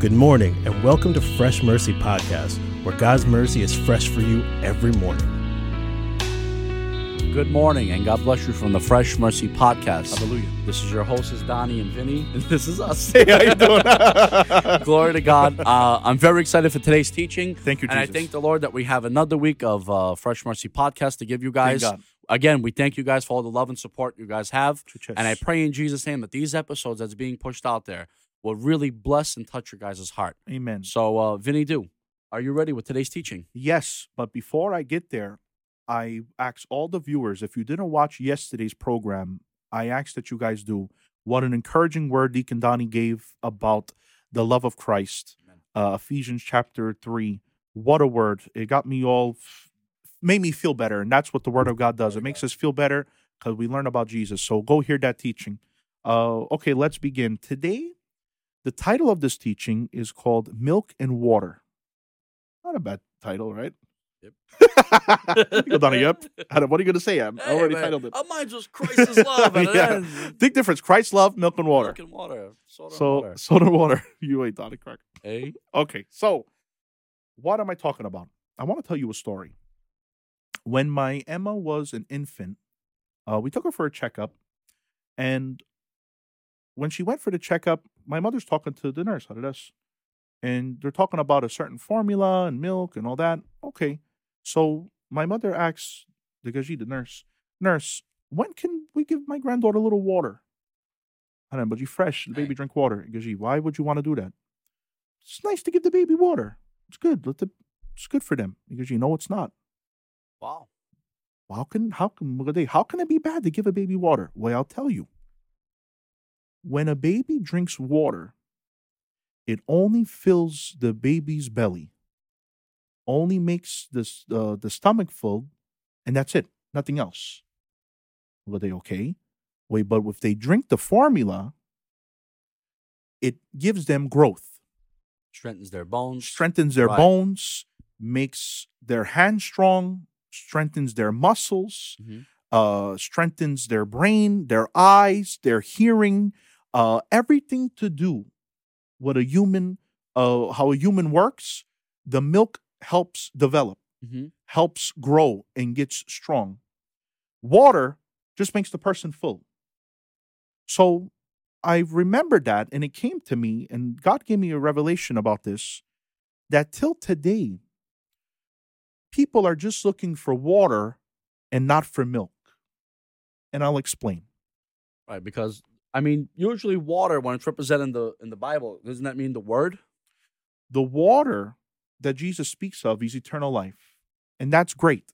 Good morning, and welcome to Fresh Mercy Podcast, where God's mercy is fresh for you every morning. Good morning, and God bless you from the Fresh Mercy Podcast. Hallelujah. This is your hosts, Donny and Vinny, and this is us. Hey, how you doing? Glory to God. Uh, I'm very excited for today's teaching. Thank you, And I thank the Lord that we have another week of uh, Fresh Mercy Podcast to give you guys. God. Again, we thank you guys for all the love and support you guys have. Chuches. And I pray in Jesus' name that these episodes that's being pushed out there will really bless and touch your guys' heart. Amen. So, uh, Vinny, do are you ready with today's teaching? Yes, but before I get there, I ask all the viewers if you didn't watch yesterday's program, I ask that you guys do. What an encouraging word Deacon Donny gave about the love of Christ. Uh, Ephesians chapter 3. What a word. It got me all, f- made me feel better. And that's what the word of God does. It makes us feel better because we learn about Jesus. So go hear that teaching. Uh, okay, let's begin. Today, the title of this teaching is called Milk and Water. Not a bad title, right? Yep. go down a yep. What are you going to say? I'm- I Hey, already man, titled it. uh, mine's just Christ's love. Yeah. Big difference. Christ love, milk and water. Milk and water. Soda and So, water. soda and water. You ain't Donnie correct. Hey. Okay, so what am I talking about? I want to tell you a story. When my Emma was an infant, uh, we took her for a checkup, and when she went for the checkup, my mother's talking to the nurse, us, and they're talking about a certain formula and milk and all that. Okay, so my mother asks the gaji, the nurse, nurse, when can we give my granddaughter a little water? I don't know, but you fresh, the baby drink water. Gaji, why would you want to do that? It's nice to give the baby water. It's good. Let the it's good for them because you know it's not. Wow. How can how can how can it be bad to give a baby water? Well, I'll tell you. When a baby drinks water, it only fills the baby's belly, only makes this uh, the stomach full, and that's it. Nothing else. Were they okay? Wait, but if they drink the formula, it gives them growth Strengthens their bones. strengthens their Right. bones, makes their hands strong, strengthens their muscles, Mhm. uh, strengthens their brain, their eyes, their hearing, uh, everything to do with a human, uh, how a human works. The milk helps develop, hmm helps grow, and gets strong. Water just makes the person full. So I remembered that, and it came to me, and God gave me a revelation about this that till today, people are just looking for water and not for milk. And I'll explain. Right, because I mean, usually water when it's represented in the in the Bible, doesn't that mean the word? The water that Jesus speaks of is eternal life, and that's great.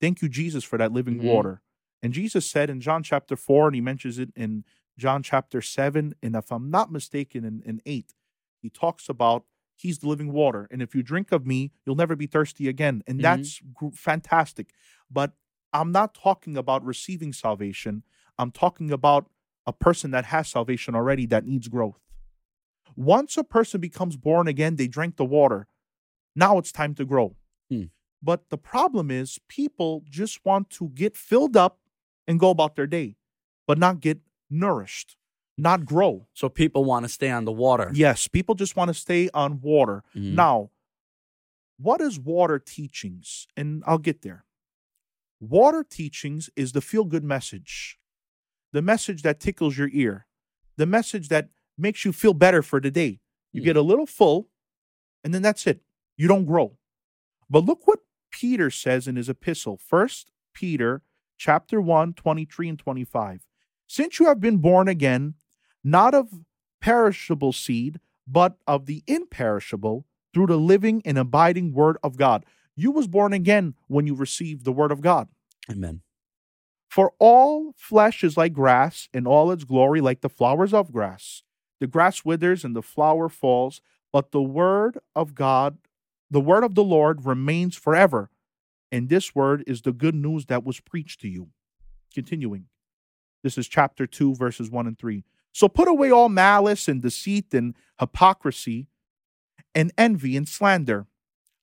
Thank you, Jesus, for that living Mhm. water. And Jesus said in John chapter 4, and he mentions it in John chapter 7, and if I'm not mistaken, in, in 8, he talks about he's the living water. And if you drink of me, you'll never be thirsty again. And Mhm. that's gr- fantastic. But I'm not talking about receiving salvation. I'm talking about a person that has salvation already that needs growth. Once a person becomes born again, they drank the water. Now it's time to grow. Hmm. But the problem is, people just want to get filled up and go about their day, but not get nourished, not grow. So people want to stay on the water. Yes, people just want to stay on water. Mhm. Now, what is water teachings? And I'll get there. Water teachings is the feel good message, the message that tickles your ear, the message that makes you feel better for the day. You Hmm. get a little full, and then that's it. You don't grow. But look what Peter says in his epistle. First Peter chapter 1, 23 and 25. Since you have been born again, not of perishable seed, but of the imperishable, through the living and abiding word of God. You was born again when you received the word of God. Amen. For all flesh is like grass, and all its glory like the flowers of grass. The grass withers and the flower falls, but the word of God, the word of the Lord remains forever. And this word is the good news that was preached to you. Continuing. This is chapter 2, verses 1 and 3. So put away all malice and deceit and hypocrisy and envy and slander.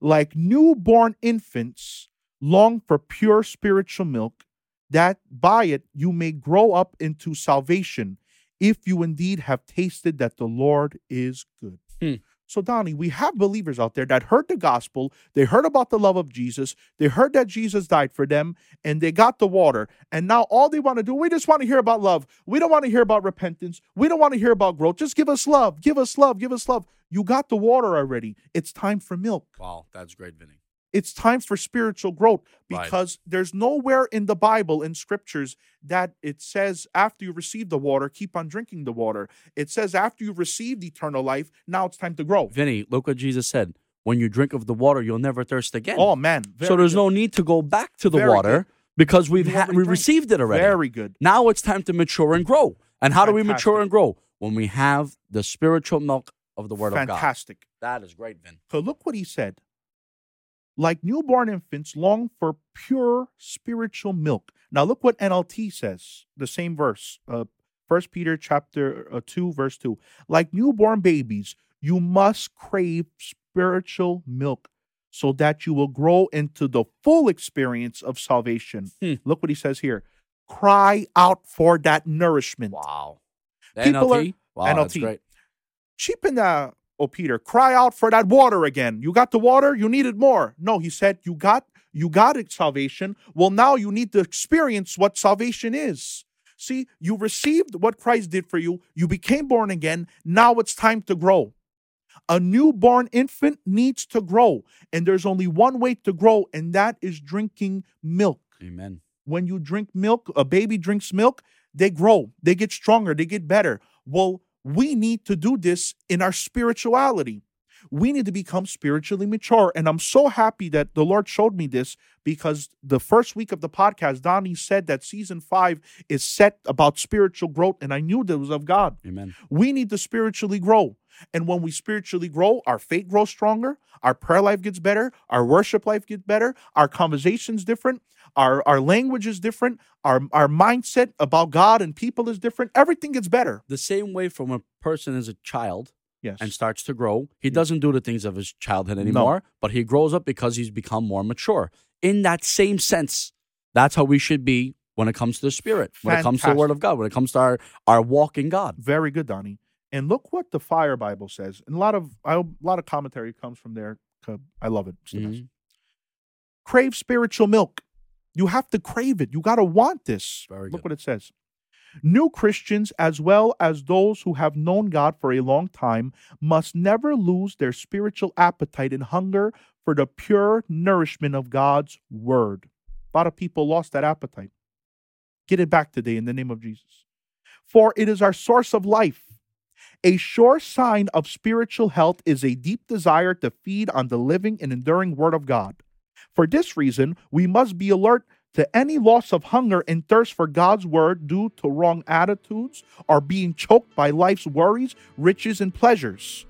Like newborn infants, long for pure spiritual milk, that by it you may grow up into salvation, if you indeed have tasted that the Lord is good. Hmm. So, Donny, we have believers out there that heard the gospel, they heard about the love of Jesus, they heard that Jesus died for them, and they got the water. And now all they want to do, we just want to hear about love. We don't want to hear about repentance. We don't want to hear about growth. Just give us love, give us love, give us love. You got the water already. It's time for milk. Wow, that's great, Vinny. It's time for spiritual growth Right. because there's nowhere in the Bible, in scriptures, that it says after you receive the water, keep on drinking the water. It says after you've received eternal life, now it's time to grow. Vinny, look what Jesus said. When you drink of the water, you'll never thirst again. Oh, man. so there's good. no need to go back to the Very water because we've You ha- we received it already. Very good. Now it's time to mature and grow. And how do we mature and grow? When we have the spiritual milk of the Word of God. Fantastic. That is great, Vin. So look what he said. Like newborn infants long for pure spiritual milk. Now look what NLT says. The same verse. Uh, First Peter chapter uh, two, verse two. Like newborn babies, you must crave spiritual milk, so that you will grow into the full experience of salvation. Hmm. Look what he says here. Cry out for that nourishment. Wow. The People are- NLT? wow, that's NLT. great. cheapen that, oh Peter, cry out for that water again. You got the water, you needed more. No, he said, you got you got it, salvation. Well, now you need to experience what salvation is. See, you received what Christ did for you. You became born again. Now it's time to grow. A newborn infant needs to grow, and there's only one way to grow, and that is drinking milk Amen. when you drink milk, a baby drinks milk, they grow, they get stronger, they get better. Well, we need to do this in our spirituality. We need to become spiritually mature. And I'm so happy that the Lord showed me this because the first week of the podcast, Donny said that season five is set about spiritual growth. And I knew that was of God. Amen. We need to spiritually grow. And when we spiritually grow, our faith grows stronger, our prayer life gets better, our worship life gets better, our conversations different, our, our language is different, our, our mindset about God and people is different. Everything gets better. The same way from a person as a child Yes. and starts to grow, he doesn't do the things of his childhood anymore, but he grows up because he's become more mature. In that same sense, that's how we should be when it comes to the Spirit, when it comes to the Word of God, when it comes to our, our walk in God. Very good, Donny. And look what the Fire Bible says. And a lot of I, a lot of commentary comes from there. I love it. It's the best. Mhm. Crave spiritual milk. You have to crave it. You got to want this. Very Look good. what it says. New Christians, as well as those who have known God for a long time, must never lose their spiritual appetite and hunger for the pure nourishment of God's word. A lot of people lost that appetite. Get it back today in the name of Jesus. For it is our source of life. A sure sign of spiritual health is a deep desire to feed on the living and enduring Word of God. For this reason, we must be alert to any loss of hunger and thirst for God's Word due to wrong attitudes or being choked by life's worries, riches, and pleasures.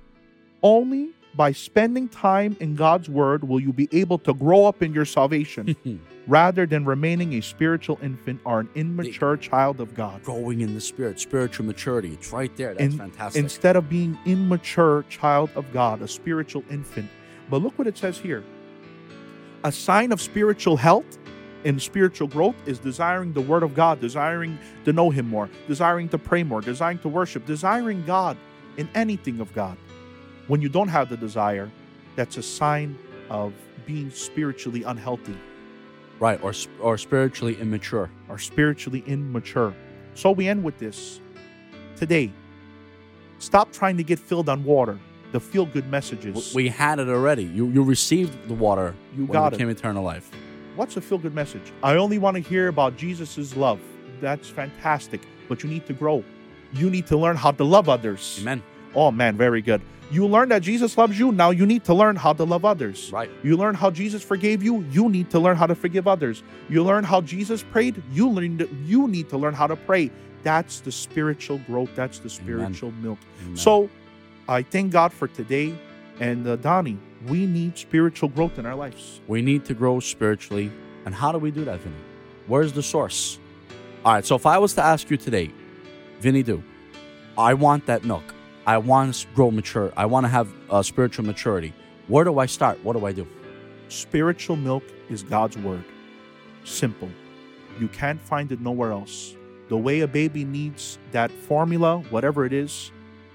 Only by spending time in God's Word will you be able to grow up in your salvation rather than remaining a spiritual infant or an immature child of God. Growing in the Spirit, spiritual maturity. It's right there. That's In- fantastic. instead of being immature child of God, a spiritual infant. But look what it says here. A sign of spiritual health and spiritual growth is desiring the word of God, desiring to know him more, desiring to pray more, desiring to worship, desiring God in anything of God. When you don't have the desire, that's a sign of being spiritually unhealthy right. Or, or spiritually immature. or spiritually immature. So we end with this. Today, stop trying to get filled on water, the feel good messages. We had it already. You you received the water. You got it became eternal life. What's a feel good message? I only want to hear about Jesus' love. That's fantastic, but you need to grow. You need to learn how to love others. Amen. Oh man, very good. You learn that Jesus loves you. Now you need to learn how to love others. Right. You learn how Jesus forgave you. You need to learn how to forgive others. You learn how Jesus prayed. You learn. You need to learn how to pray. That's the spiritual growth. That's the spiritual milk. Amen. So, I thank God for today. And uh, Donny, we need spiritual growth in our lives. we need to grow spiritually. And how do we do that, Vinny? Where's the source? All right. So if I was to ask you today, Vinny, do I want that milk? I want to grow mature. I want to have uh, spiritual maturity. Where do I start? What do I do? Spiritual milk is God's word. Simple. You can't find it nowhere else. The way a baby needs that formula, whatever it is,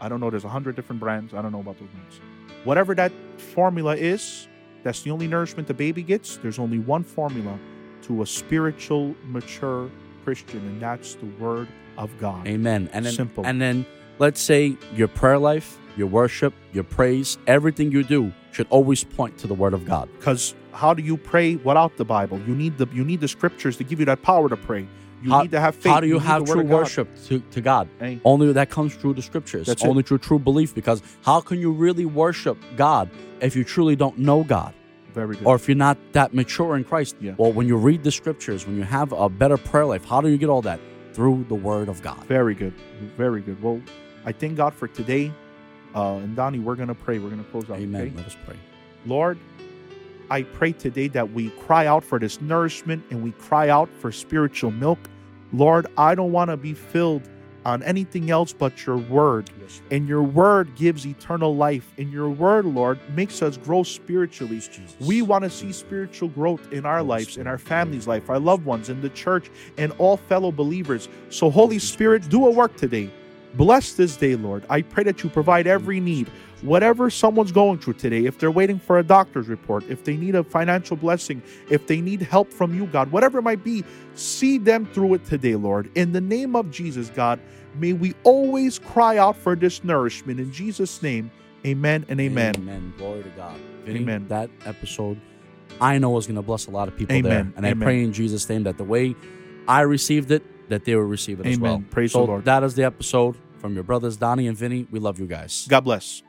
I don't know. There's a hundred different brands. I don't know about those brands. Whatever that formula is, that's the only nourishment the baby gets. There's only one formula to a spiritual, mature Christian, and that's the Word of God. Amen. And then, Simple. And then let's say your prayer life, your worship, your praise, everything you do should always point to the Word of God. Because how do you pray without the Bible? You need the you need the scriptures to give you that power to pray. You how, need to have faith. How do you, need have true worship to, to God? Hey. Only that comes through the scriptures. That's it. Only through true belief. Because how can you really worship God if you truly don't know God? Very good. Or if you're not that mature in Christ? Yeah. Well, when you read the scriptures, when you have a better prayer life, how do you get all that? Through the Word of God. Very good. Very good. Well, I thank God for today. Uh, and Donny, we're going to pray. We're going to close out. Amen. okay? Let us pray. Lord, I pray today that we cry out for this nourishment and we cry out for spiritual milk. Lord, I don't want to be filled on anything else but your word. And your word gives eternal life. And your word, Lord, makes us grow spiritually. We want to see spiritual growth in our lives, in our family's life, our loved ones, in the church, and all fellow believers. So, Holy Spirit, do a work today. Bless this day, Lord. I pray that you provide every need, whatever someone's going through today. If they're waiting for a doctor's report, if they need a financial blessing, if they need help from you, God, whatever it might be, see them through it today, Lord. In the name of Jesus, God, may we always cry out for this nourishment. In Jesus' name, amen and amen. Amen. Glory to God. Vinny, Amen. That episode, I know is going to bless a lot of people there. Amen. And Amen. I pray in Jesus' name that the way I received it, that they will receive it as well. Praise so the Lord. that is the episode from your brothers Donny and Vinny. We love you guys. God bless.